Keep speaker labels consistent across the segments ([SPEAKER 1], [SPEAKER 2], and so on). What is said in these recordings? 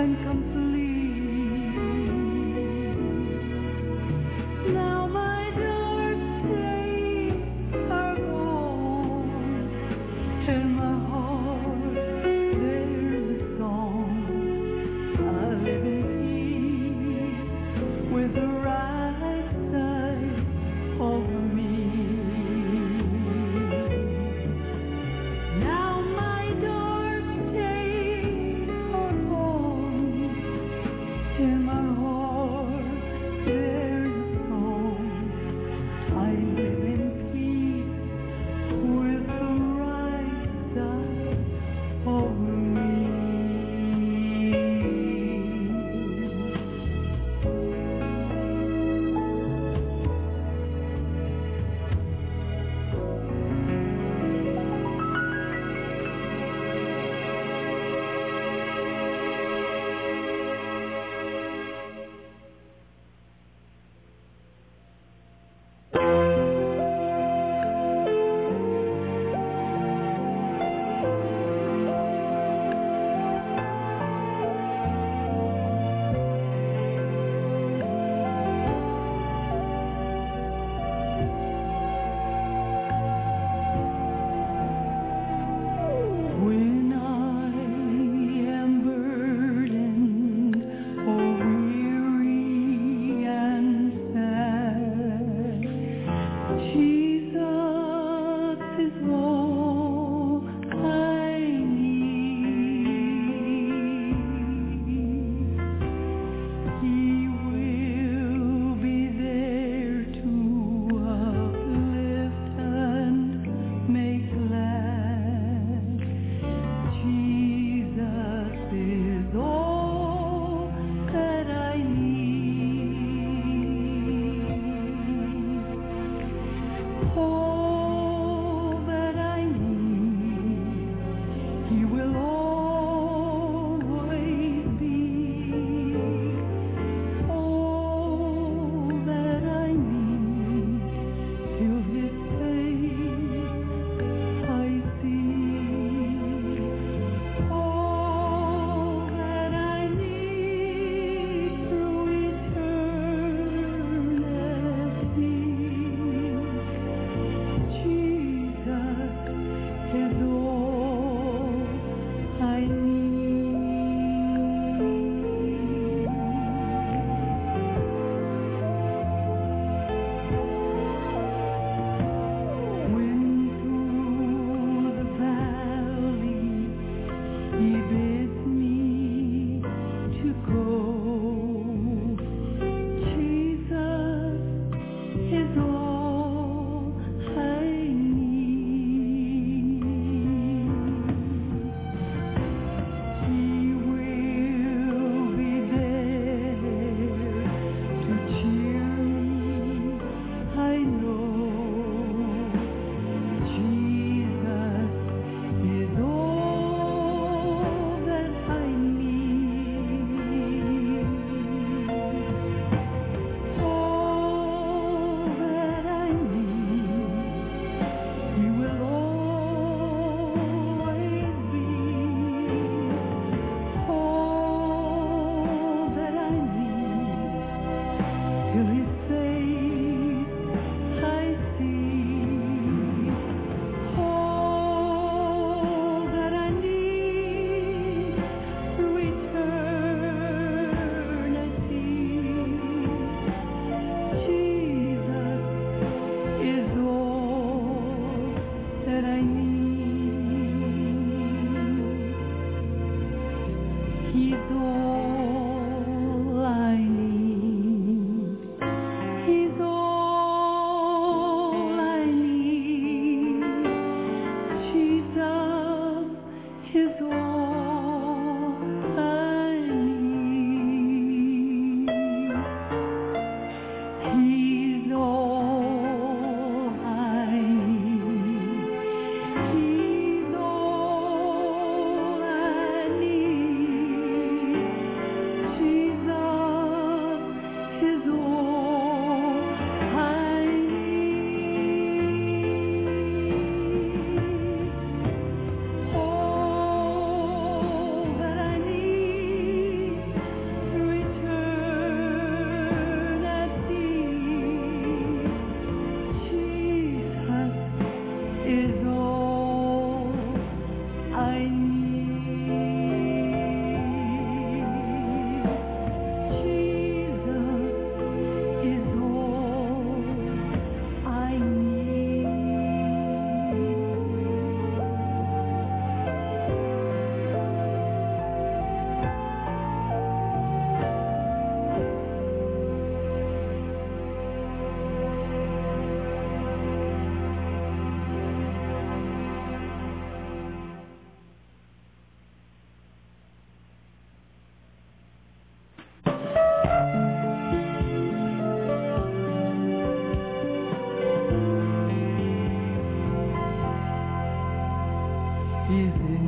[SPEAKER 1] and complete.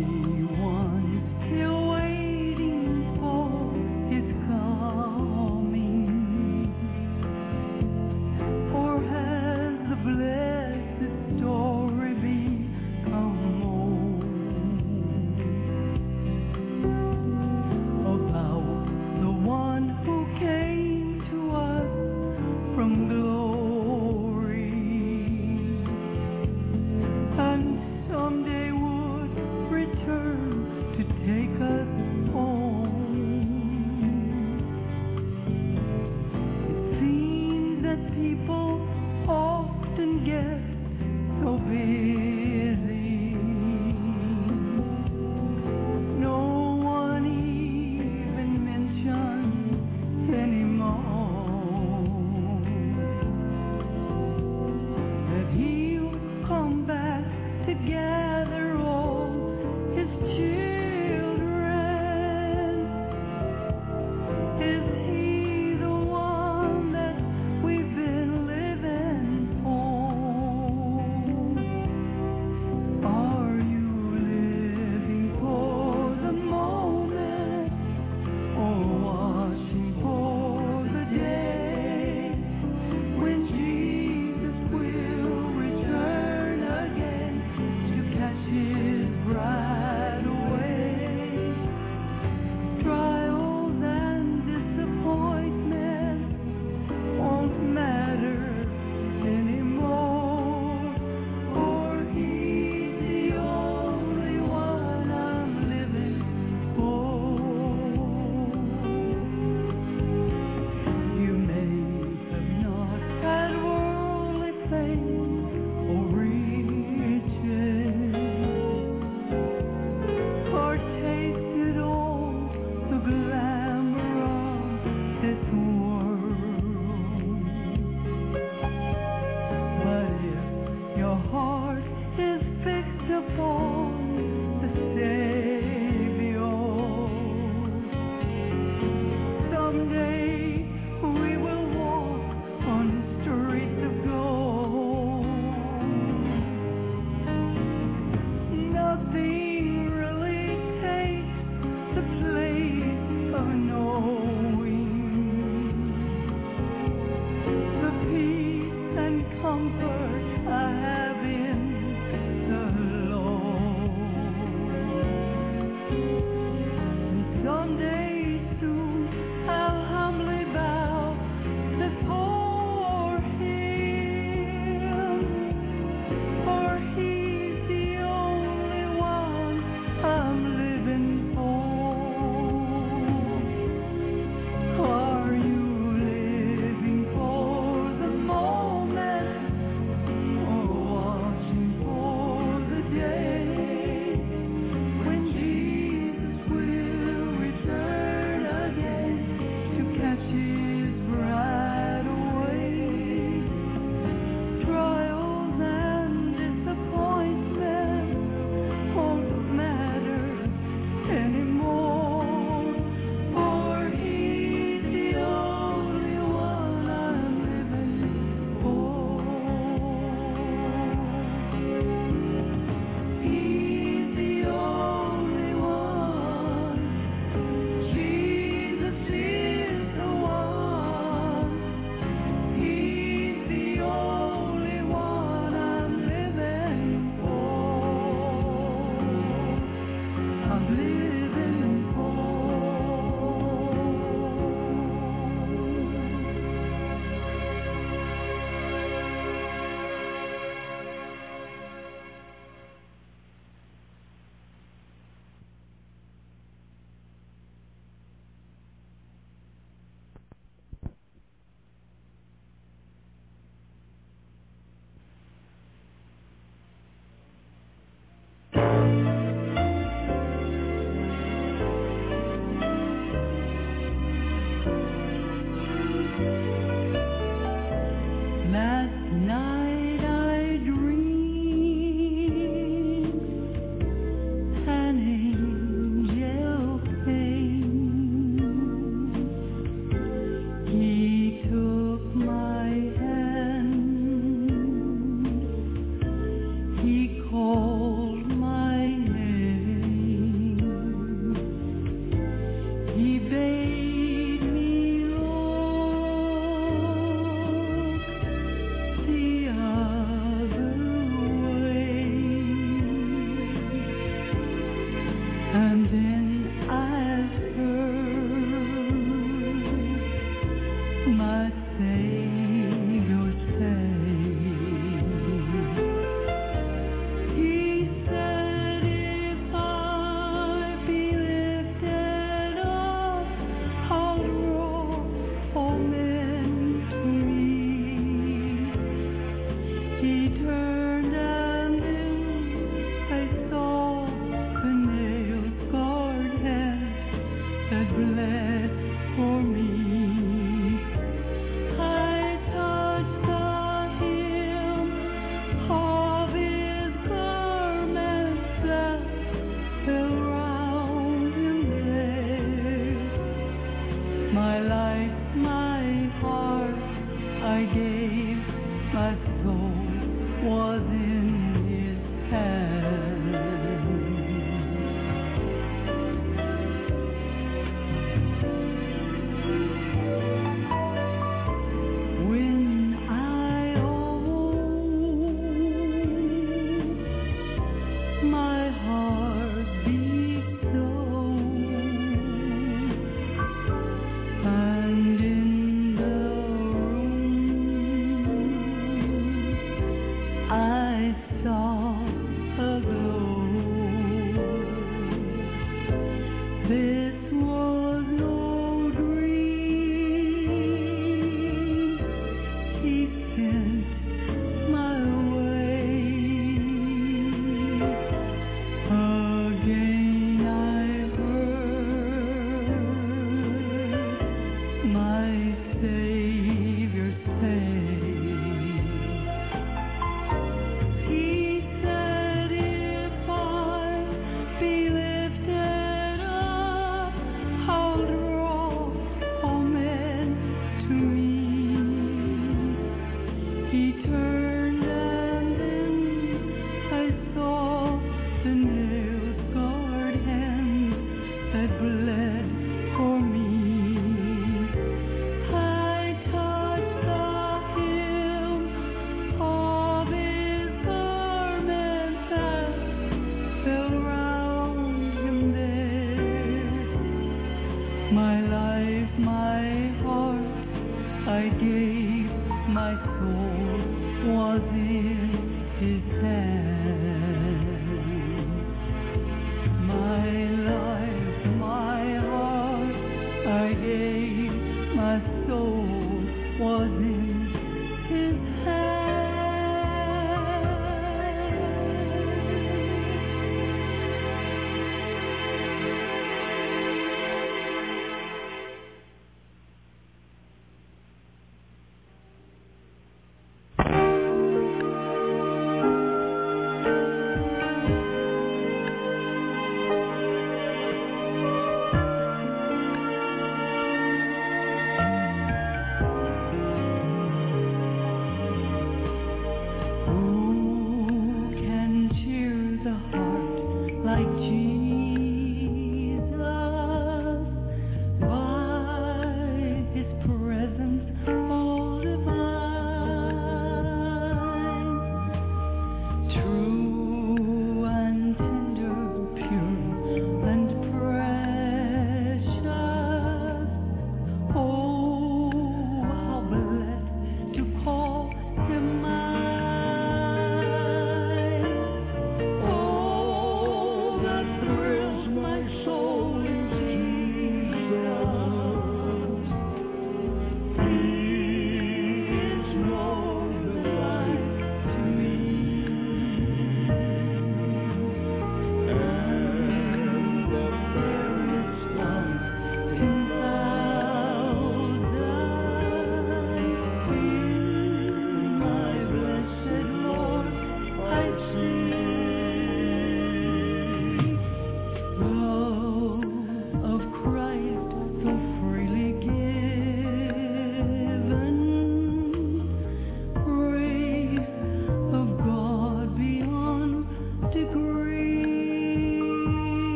[SPEAKER 1] me.